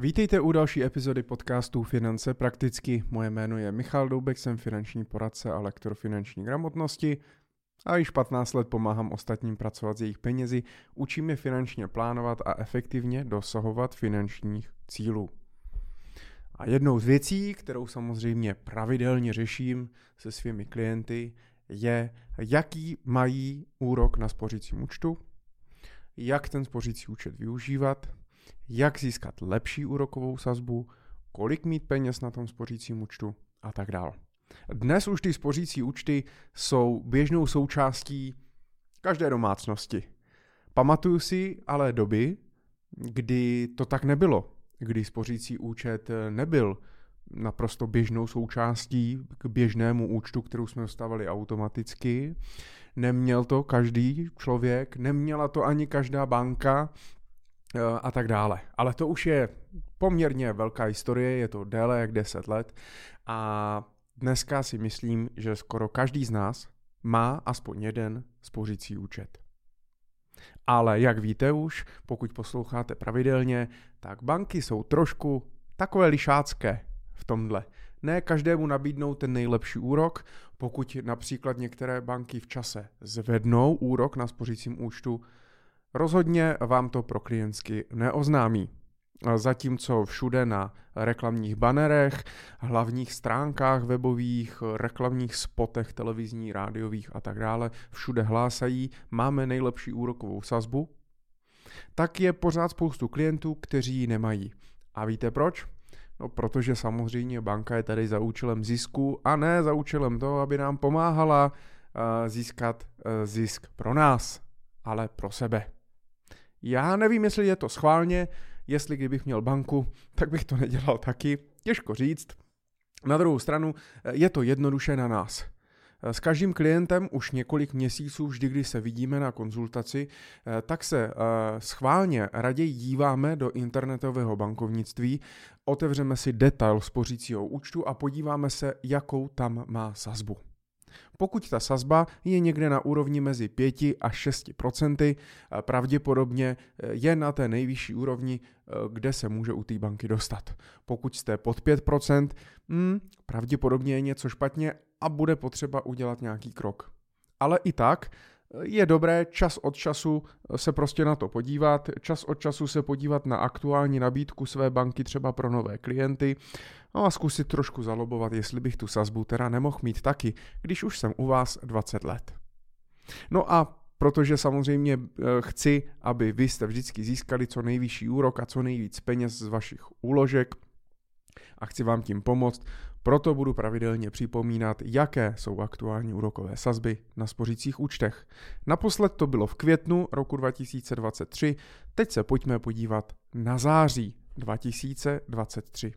Vítejte u další epizody podcastu Finance prakticky. Moje jméno je Michal Doubek, jsem finanční poradce a lektor finanční gramotnosti a již 15 let pomáhám ostatním pracovat s jejich penězi, učím je finančně plánovat a efektivně dosahovat finančních cílů. A jednou z věcí, kterou samozřejmě pravidelně řeším se svými klienty, je, jaký mají úrok na spořícím účtu, jak ten spořící účet využívat, jak získat lepší úrokovou sazbu, kolik mít peněz na tom spořícím účtu a tak dále. Dnes už ty spořící účty jsou běžnou součástí každé domácnosti. Pamatuju si ale doby, kdy to tak nebylo, kdy spořící účet nebyl naprosto běžnou součástí k běžnému účtu, kterou jsme dostávali automaticky. Neměl to každý člověk, neměla to ani každá banka a tak dále. Ale to už je poměrně velká historie, je to déle jak 10 let a dneska si myslím, že skoro každý z nás má aspoň jeden spořící účet. Ale jak víte už, pokud posloucháte pravidelně, tak banky jsou trošku takové lišácké v tomhle. Ne každému nabídnou ten nejlepší úrok, pokud například některé banky v čase zvednou úrok na spořícím účtu, rozhodně vám to pro klientsky neoznámí. Zatímco všude na reklamních banerech, hlavních stránkách webových, reklamních spotech televizní, rádiových a tak dále, všude hlásají, máme nejlepší úrokovou sazbu, tak je pořád spoustu klientů, kteří ji nemají. A víte proč? No, protože samozřejmě banka je tady za účelem zisku a ne za účelem toho, aby nám pomáhala uh, získat uh, zisk pro nás, ale pro sebe. Já nevím, jestli je to schválně, jestli kdybych měl banku, tak bych to nedělal taky, těžko říct. Na druhou stranu eh, je to jednoduše na nás. S každým klientem už několik měsíců, vždy, když se vidíme na konzultaci, eh, tak se eh, schválně raději díváme do internetového bankovnictví, otevřeme si detail spořícího účtu a podíváme se, jakou tam má sazbu. Pokud ta sazba je někde na úrovni mezi 5 a 6 procenty, eh, pravděpodobně je na té nejvyšší úrovni, kde se může u té banky dostat. Pokud jste pod 5 hmm, pravděpodobně je něco špatně a bude potřeba udělat nějaký krok. Ale i tak je dobré čas od času se prostě na to podívat, čas od času se podívat na aktuální nabídku své banky třeba pro nové klienty no a zkusit trošku zalobovat, jestli bych tu sazbu teda nemohl mít taky, když už jsem u vás 20 let. No a protože samozřejmě eh, chci, aby vy jste vždycky získali co nejvyšší úrok a co nejvíc peněz z vašich úložek a chci vám tím pomoct, proto budu pravidelně připomínat, jaké jsou aktuální úrokové sazby na spořících účtech. Naposled to bylo v květnu roku 2023, teď se pojďme podívat na září 2023.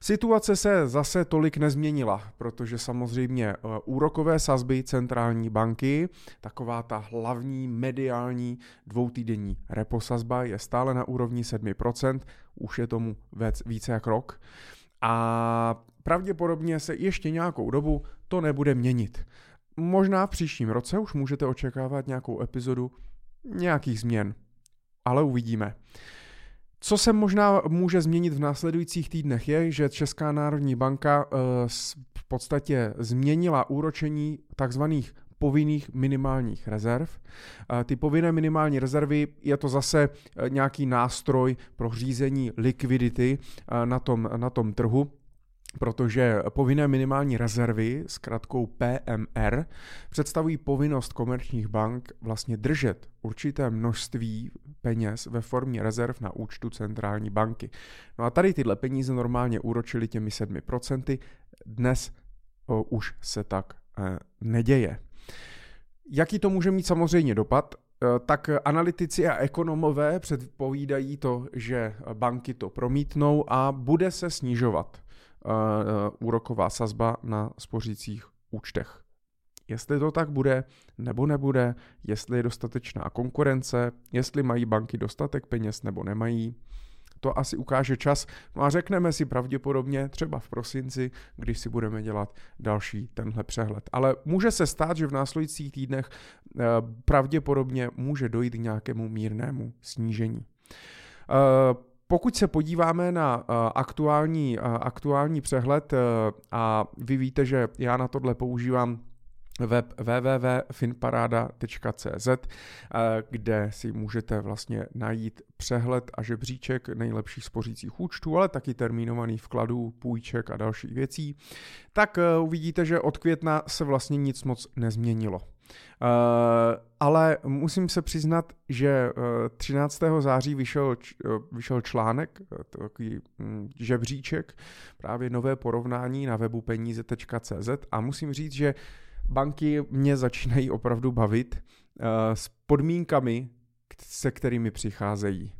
Situace se zase tolik nezměnila, protože samozřejmě e, úrokové sazby centrální banky, taková ta hlavní mediální dvoutýdenní reposazba je stále na úrovni 7%, už je tomu více jak rok. A pravděpodobně se ještě nějakou dobu to nebude měnit. Možná v příštím roce už můžete očekávat nějakou epizodu nějakých změn, ale uvidíme. Co se možná může změnit v následujících týdnech je, že Česká národní banka eh, v podstatě změnila úročení takzvaných povinných minimálních rezerv. Eh, ty povinné minimální rezervy je to zase eh, nějaký nástroj pro řízení likvidity na tom, na tom trhu protože povinné minimální rezervy s kratkou PMR představují povinnost komerčních bank vlastně držet určité množství peněz ve formě rezerv na účtu centrální banky. No a tady tyhle peníze normálně úročily těmi 7%, dnes o, už se tak e, neděje. Jaký to může mít samozřejmě dopad? E, tak analytici a ekonomové předpovídají to, že banky to promítnou a bude se snižovat úroková sazba na spořících účtech. Jestli to tak bude nebo nebude, jestli je dostatečná konkurence, jestli mají banky dostatek peněz nebo nemají, to asi ukáže čas. No a řekneme si pravděpodobně třeba v prosinci, když si budeme dělat další tenhle přehled. Ale může se stát, že v následujících týdnech eh, pravděpodobně může dojít k nějakému mírnému snížení. Eh, pokud se podíváme na uh, aktuální, uh, aktuální přehled uh, a vy víte, že já na tohle používám web www.finparada.cz, kde si můžete vlastně najít přehled a žebříček nejlepších spořících účtů, ale taky termínovaných vkladů, půjček a dalších věcí, tak uvidíte, že od května se vlastně nic moc nezměnilo. Uh, ale musím se přiznat, že uh, 13. září vyšel, uh, vyšel článek, takový um, žebříček, právě nové porovnání na webu peníze.cz a musím říct, že banky mě začínají opravdu bavit s podmínkami, se kterými přicházejí.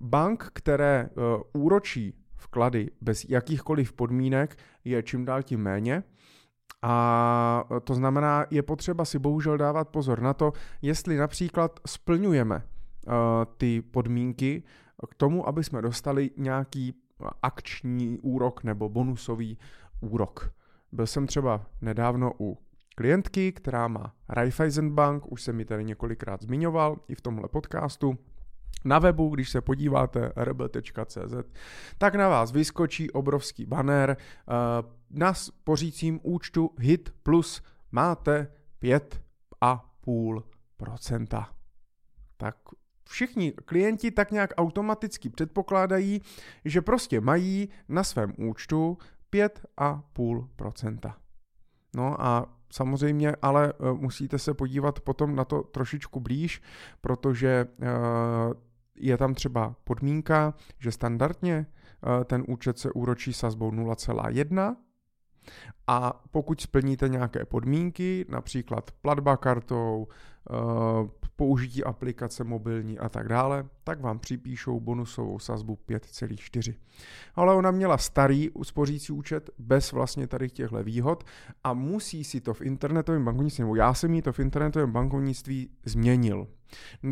Bank, které úročí vklady bez jakýchkoliv podmínek, je čím dál tím méně. A to znamená, je potřeba si bohužel dávat pozor na to, jestli například splňujeme uh, ty podmínky k tomu, aby jsme dostali nějaký akční úrok nebo bonusový úrok. Byl jsem třeba nedávno u klientky, která má Raiffeisen Bank, už jsem mi tady několikrát zmiňoval i v tomhle podcastu. Na webu, když se podíváte rb.cz, tak na vás vyskočí obrovský banner. Na spořícím účtu HIT Plus máte 5,5%. Tak všichni klienti tak nějak automaticky předpokládají, že prostě mají na svém účtu 5,5%. No a samozřejmě, ale eh, musíte se podívat potom na to trošičku blíž, protože eh, je tam třeba podmínka, že standardně eh, ten účet se úročí sazbou 0,1 a pokud splníte nějaké podmínky, například platba kartou, použití aplikace mobilní a tak dále, tak vám připíšou bonusovou sazbu 5,4. Ale ona měla starý uspořící účet bez vlastně tady těchto výhod a musí si to v internetovém bankovnictví, nebo já jsem jí to v internetovém bankovnictví změnil.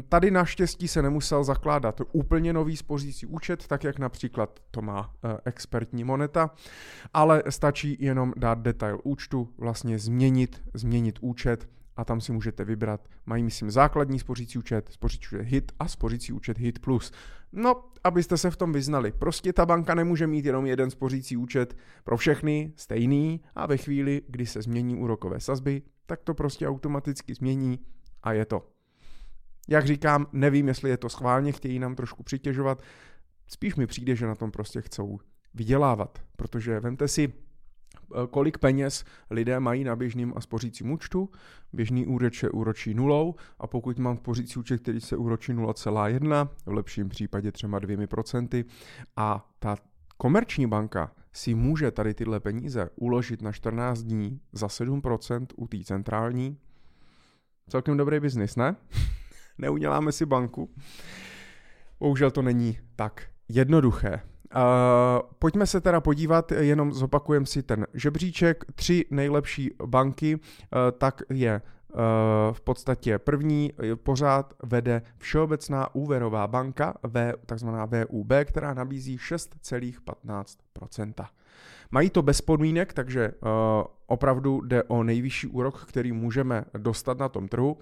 Tady naštěstí se nemusel zakládat úplně nový spořící účet, tak jak například to má e, expertní moneta, ale stačí jenom dát detail účtu, vlastně změnit, změnit účet a tam si můžete vybrat. Mají, myslím, základní spořící účet, spořící účet HIT a spořící účet HIT+. Plus. No, abyste se v tom vyznali. Prostě ta banka nemůže mít jenom jeden spořící účet pro všechny stejný a ve chvíli, kdy se změní úrokové sazby, tak to prostě automaticky změní a je to. Jak říkám, nevím, jestli je to schválně, chtějí nám trošku přitěžovat. Spíš mi přijde, že na tom prostě chcou vydělávat, protože vemte si, kolik peněz lidé mají na běžným a spořícím účtu. Běžný úroč je úročí nulou a pokud mám spořící účet, který se úročí 0,1, v lepším případě třeba 2% a ta komerční banka si může tady tyhle peníze uložit na 14 dní za 7% u té centrální, celkem dobrý biznis, ne? Neuděláme si banku. Bohužel to není tak jednoduché. Pojďme se teda podívat, jenom zopakujem si ten žebříček. Tři nejlepší banky, uh, tak je uh, v podstatě první pořád vede Všeobecná úvěrová banka, v, takzvaná VUB, která nabízí 6,15%. Mají to bez podmínek, takže uh, opravdu jde o nejvyšší úrok, který můžeme dostat na tom trhu.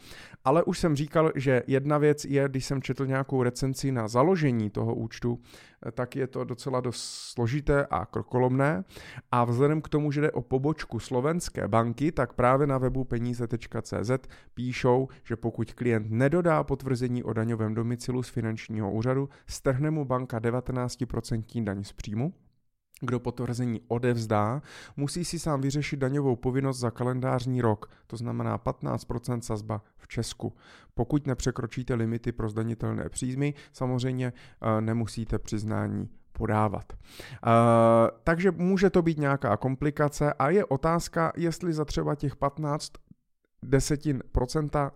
Ale už jsem říkal, že jedna věc je, když jsem četl nějakou recenci na založení toho účtu, eh, tak je to docela dost složité a krokolomné. A vzhledem k tomu, že jde o pobočku slovenské banky, tak právě na webu peníze.cz píšou, že pokud klient nedodá potvrzení o daňovém domicilu z finančního úřadu, strhne mu banka 19% daň z příjmu kdo potvrzení odevzdá, musí si sám vyřešit daňovou povinnost za kalendářní rok, to znamená 15% sazba v Česku. Pokud nepřekročíte limity pro zdanitelné příjmy, samozřejmě eh, nemusíte přiznání podávat. Uh, takže může to být nějaká komplikace a je otázka, jestli za třeba těch 15 desetin procenta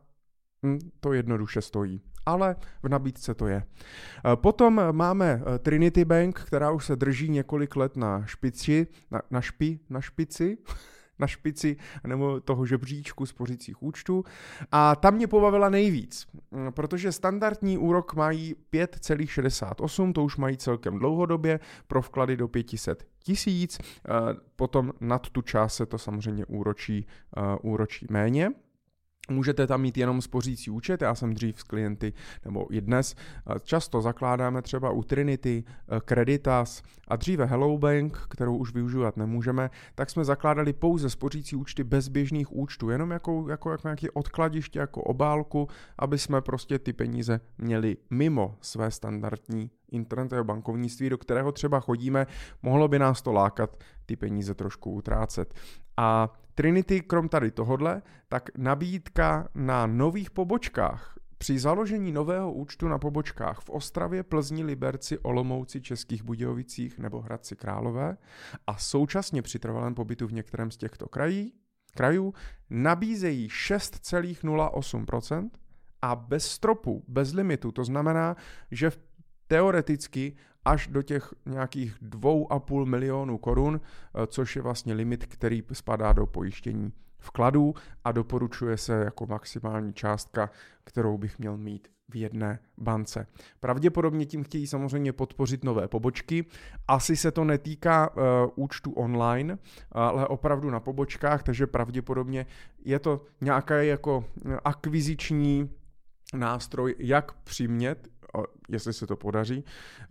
to jednoduše stojí ale v nabídce to je. Eh, potom máme eh, Trinity Bank, která už se drží několik let na špici, na, na, špi, na špici, na špici nebo toho žebříčku spořících účtů. A tam mě pobavila nejvíc, mm, protože standardní úrok mají 5,68, to už mají celkem dlouhodobě, pro vklady do 500 tisíc, eh, potom nad tu část se to samozřejmě úročí, úročí méně. Můžete tam mít jenom spořící účet, já jsem dřív s klienty, nebo i dnes, eh, často zakládáme třeba u Trinity, eh, Creditas a dříve Hello Bank, kterou už využívat nemůžeme, tak jsme zakládali pouze spořící účty bez běžných účtů, jenom jako, jako, jako nějaké odkladiště, jako obálku, aby jsme prostě ty peníze měli mimo své standardní internetové bankovnictví, do kterého třeba chodíme, mohlo by nás to lákat ty peníze trošku utrácet. A Trinity, krom tady tohodle, tak nabídka na nových pobočkách při založení nového účtu na pobočkách v Ostravě, Plzni, Liberci, Olomouci, Českých Budějovicích nebo Hradci Králové a současně při trvalém pobytu v některém z těchto krají, krajů nabízejí 6,08% a bez stropu, bez limitu. To znamená, že teoreticky až do těch nějakých 2,5 milionů korun, eh, což je vlastně limit, který spadá do pojištění vkladů a doporučuje se jako maximální částka, kterou bych měl mít v jedné bance. Pravděpodobně tím chtějí samozřejmě podpořit nové pobočky. Asi se to netýká uh, účtu online, ale opravdu na pobočkách, takže pravděpodobně je to nějaká jako akviziční nástroj, jak přimět jestli se to podaří,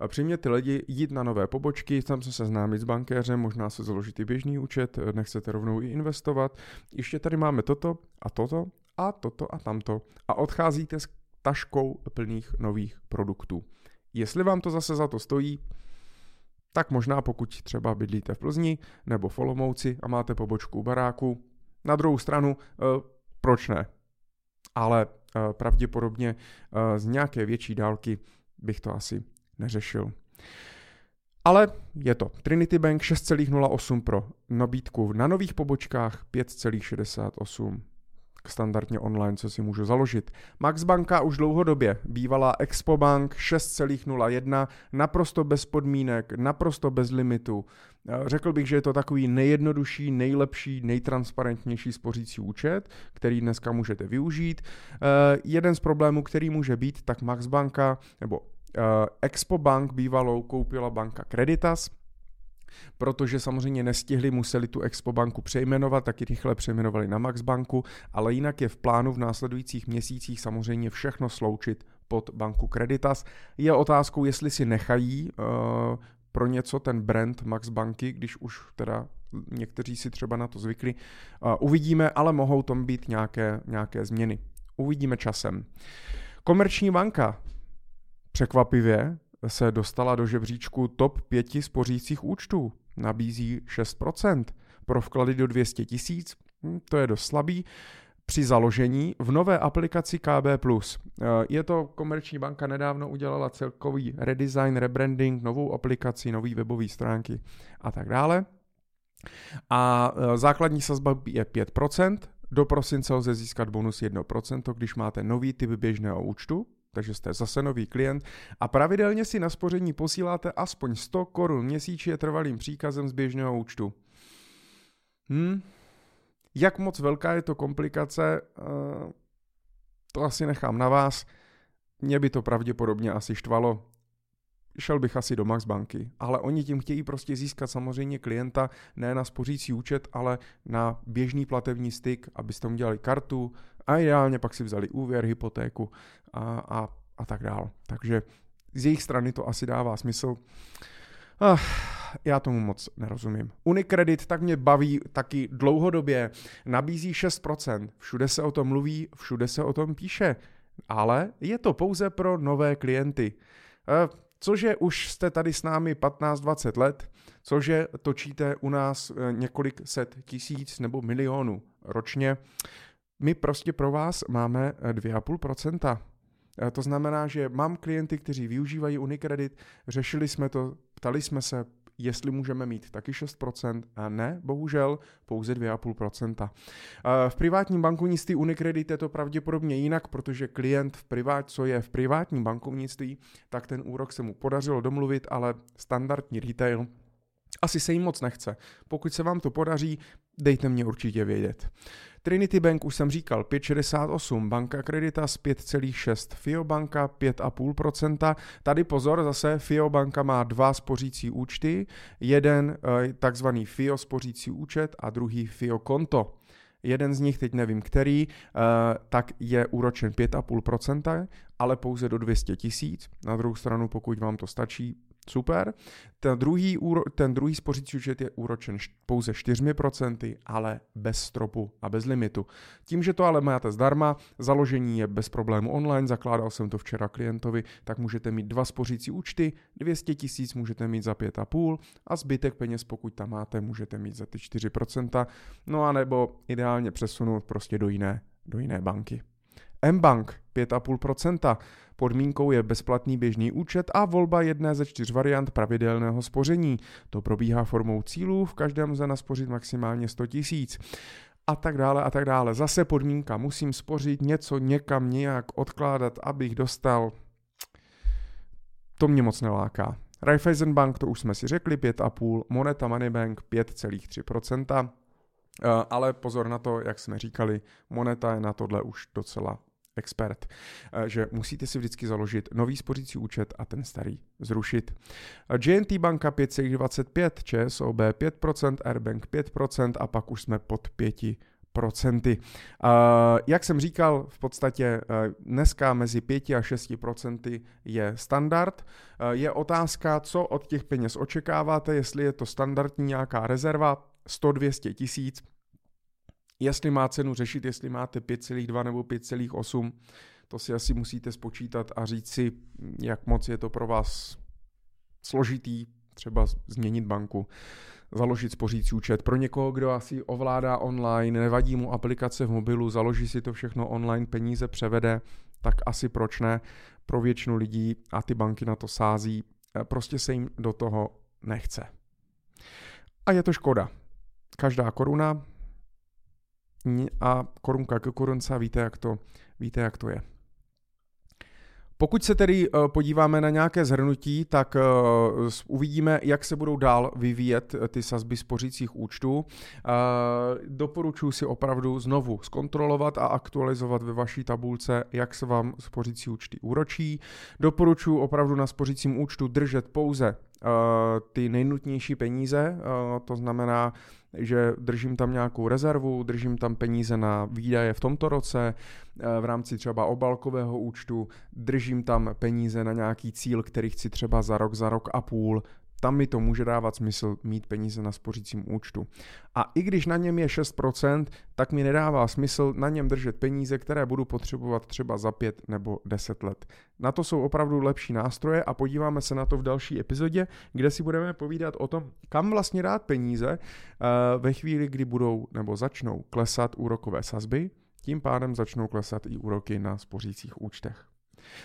přimět ty lidi jít na nové pobočky, tam se seznámit s bankéřem, možná se založit i běžný účet, nechcete rovnou i investovat. Ještě tady máme toto a toto a toto a tamto a odcházíte s taškou plných nových produktů. Jestli vám to zase za to stojí, tak možná pokud třeba bydlíte v Plzni nebo v Olomouci a máte pobočku u baráku, na druhou stranu, eh, proč ne? Ale Eh, pravděpodobně eh, z nějaké větší dálky bych to asi neřešil. Ale je to Trinity Bank 6,08 pro nabídku na nových pobočkách 5,68 standardně online, co si můžu založit. Max Banka už dlouhodobě bývalá Expo Bank 6,01, naprosto bez podmínek, naprosto bez limitu. Eh, řekl bych, že je to takový nejjednodušší, nejlepší, nejtransparentnější spořící účet, který dneska můžete využít. Eh, jeden z problémů, který může být, tak Max Banka nebo eh, Expo Bank bývalou koupila banka Creditas, protože samozřejmě nestihli, museli tu Expo banku přejmenovat, taky rychle přejmenovali na Max banku, ale jinak je v plánu v následujících měsících samozřejmě všechno sloučit pod banku Creditas. Je otázkou, jestli si nechají uh, pro něco ten brand Max banky, když už teda někteří si třeba na to zvykli. Uh, uvidíme, ale mohou tom být nějaké, nějaké změny. Uvidíme časem. Komerční banka překvapivě se dostala do žebříčku top 5 spořících účtů. Nabízí 6%. Pro vklady do 200 tisíc, hm, to je dost slabý. Při založení v nové aplikaci KB+. Eh, je to komerční banka nedávno udělala celkový redesign, rebranding, novou aplikaci, nový webové stránky a tak dále. A eh, základní sazba je 5%, do prosince lze získat bonus 1%, když máte nový typ běžného účtu, takže jste zase nový klient a pravidelně si na spoření posíláte aspoň 100 korun měsíčně trvalým příkazem z běžného účtu. Hm? Jak moc velká je to komplikace, eh, to asi nechám na vás. Mě by to pravděpodobně asi štvalo. Šel bych asi do Max banky, ale oni tím chtějí prostě získat samozřejmě klienta ne na spořící účet, ale na běžný platební styk, abyste mu dělali kartu, a ideálně pak si vzali úvěr, hypotéku a, a, a tak dál. Takže z jejich strany to asi dává smysl. Ah, já tomu moc nerozumím. Unicredit tak mě baví taky dlouhodobě, nabízí 6%, všude se o tom mluví, všude se o tom píše, ale je to pouze pro nové klienty. Cože už jste tady s námi 15-20 let, cože točíte u nás eh, několik set tisíc nebo milionů ročně, my prostě pro vás máme 2,5%. Eh, eh, to znamená, že mám klienty, kteří využívají Unicredit, řešili jsme to, ptali jsme se, jestli můžeme mít taky 6%, a ne, bohužel, pouze 2,5%. Eh, v privátním bankovnictví Unicredit je to pravděpodobně jinak, protože klient, v privát, co je v privátním bankovnictví, tak ten úrok se mu podařilo domluvit, ale standardní retail asi se jim moc nechce. Pokud se vám to podaří, dejte mě určitě vědět. Trinity Bank už jsem říkal 5,68, banka Creditas 5,6, FIO banka 5,5%. Tady pozor, zase FIO banka má dva spořící účty, jeden eh, takzvaný FIO spořící účet a druhý FIO konto. jeden z nich, teď nevím který, uh, tak je úročen 5,5%, ale pouze do 200 tisíc. Na druhou stranu, pokud vám to stačí, super. Ten druhý, ten druhý spořící účet je úročen pouze 4%, ale bez stropu a bez limitu. Tím, že to ale máte zdarma, založení je bez problému online, zakládal jsem to včera klientovi, tak můžete mít dva spořící účty, 200 tisíc můžete mít za 5,5 a zbytek peněz, pokud tam máte, můžete mít za ty 4%, no a nebo ideálně přesunout prostě do jiné, do jiné banky. mBank 5,5%. Podmínkou je bezplatný běžný účet a volba jedné ze čtyř variant pravidelného spoření. To probíhá formou cílů, v každém lze naspořit maximálně 100 tisíc a tak dále a tak dále. Zase podmínka, musím spořit něco někam nějak odkládat, abych dostal. To mě moc neláká. Raiffeisen Bank, to už jsme si řekli, 5,5, Moneta Money Bank 5,3%, eh, ale pozor na to, jak jsme říkali, Moneta je na tohle už docela expert, eh, že musíte si vždycky založit nový spořící účet a ten starý zrušit. JNT banka 5,25, ČSOB 5%, Airbank 5% a pak už jsme pod 5 procenty. Uh, jak jsem říkal, v podstatě dneska mezi 5 a 6 procenty je standard. Je otázka, co od těch peněz očekáváte, jestli je to standardní nějaká rezerva 100-200 tisíc, jestli má cenu řešit, jestli máte 5,2 nebo 5,8, to si asi musíte spočítat a říct si, jak moc je to pro vás složitý, třeba změnit banku, založit spořící účet. Pro někoho, kdo asi ovládá online, nevadí mu aplikace v mobilu, založí si to všechno online, peníze převede, tak asi proč ne. Pro většinu lidí a ty banky na to sází, eh, prostě se jim do toho nechce. A je to škoda. Každá koruna a korunka ke korunce a víte, jak to, víte, jak to je. Pokud se tedy uh, podíváme na nějaké zhrnutí, tak uh, uvidíme, jak se budou dál vyvíjet uh, ty sazby spořících účtů. Doporučuji si opravdu znovu zkontrolovat a aktualizovat ve vaší tabulce, jak se vám spořící účty úročí. Doporučuji opravdu na spořícím účtu držet pouze ty nejnutnější peníze, to znamená že držím tam nějakou rezervu, držím tam peníze na výdaje v tomto roce, eh, v rámci třeba obalkového účtu, držím tam peníze na nějaký cíl, který chci třeba za rok, za rok a půl, tam mi to může dávat smysl mít peníze na spořícím účtu. A i když na něm je 6%, tak mi nedává smysl na něm držet peníze, které budu potřebovat třeba za 5 nebo 10 let. Na to jsou opravdu lepší nástroje a podíváme se na to v další epizodě, kde si budeme povídat o tom, kam vlastně dát peníze eh, ve chvíli, kdy budou nebo začnou klesat úrokové sazby, tím pádem začnou klesat i úroky na spořících účtech.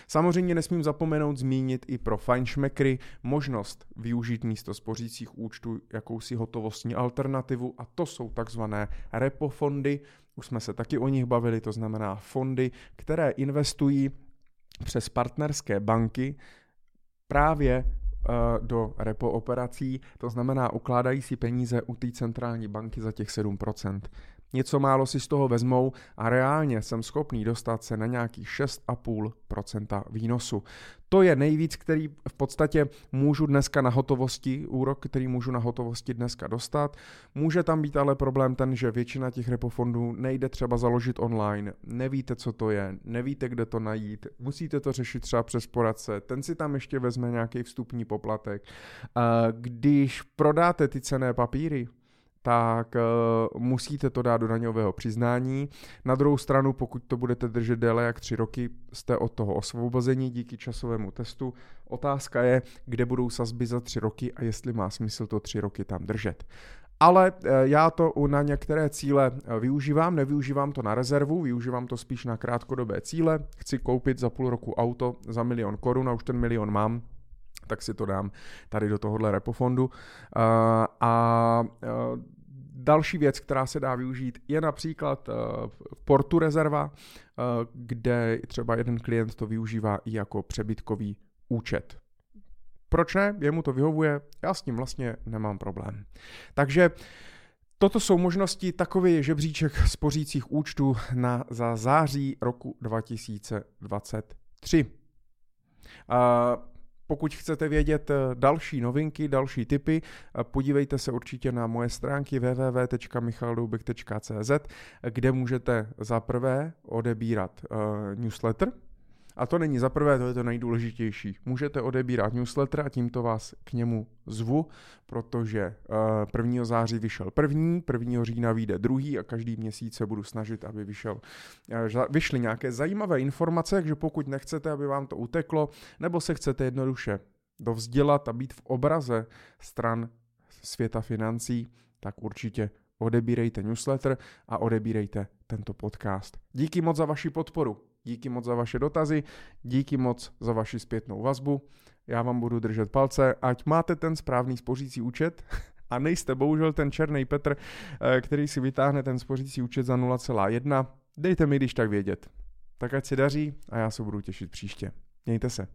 Samozřejmě nesmím zapomenout zmínit i pro fajnšmekry možnost využít místo spořících účtů jakousi hotovostní alternativu a to jsou takzvané repo fondy. Už jsme se taky o nich bavili, to znamená fondy, které investují přes partnerské banky právě eh, do repo operací, to znamená ukládají si peníze u té centrální banky za těch 7% něco málo si z toho vezmou a reálně jsem schopný dostat se na nějaký 6,5% výnosu. To je nejvíc, který v podstatě můžu dneska na hotovosti, úrok, který můžu na hotovosti dneska dostat. Může tam být ale problém ten, že většina těch repofondů nejde třeba založit online, nevíte, co to je, nevíte, kde to najít, musíte to řešit třeba přes poradce, ten si tam ještě vezme nějaký vstupní poplatek. Když prodáte ty cené papíry, tak uh, musíte to dát do daňového přiznání. Na druhou stranu, pokud to budete držet déle jak tři roky, jste od toho osvobození díky časovému testu. Otázka je, kde budou sazby za tři roky a jestli má smysl to tři roky tam držet. Ale uh, já to na některé cíle uh, využívám, nevyužívám to na rezervu, využívám to spíš na krátkodobé cíle. Chci koupit za půl roku auto za milion korun a už ten milion mám, tak si to dám tady do tohohle repofondu. A uh, Další věc, která se dá využít, je například uh, Portu rezerva, uh, kde třeba jeden klient to využívá i jako přebytkový účet. Proč ne? Jemu to vyhovuje, já s tím vlastně nemám problém. Takže Toto jsou možnosti, takový žebříček spořících účtů na, za září roku 2023. Uh, Pokud chcete vědět eh, další novinky, další typy, eh, podívejte se určitě na moje stránky www.michaldoubek.cz, kde můžete za prvé odebírat newsletter, a to není za prvé, to je to nejdůležitější. Můžete odebírat newsletter a tímto vás k němu zvu, protože uh, 1. září vyšel první, 1. října vyjde druhý a každý měsíc se budu snažit, aby vyšel, uh, vyšly nějaké zajímavé informace, takže pokud nechcete, aby vám to uteklo, nebo se chcete jednoduše dovzdělat a být v obraze stran světa financí, tak určitě odebírejte newsletter a odebírejte tento podcast. Díky moc za vaši podporu. Díky moc za vaše dotazy, díky moc za vaši zpětnou vazbu. Já vám budu držet palce, ať máte ten správný spořící účet a nejste bohužel ten černý Petr, eh, který si vytáhne ten spořící účet za 0,1. Dejte mi když tak vědět. Tak ať se daří a já se budu těšit příště. Mějte se.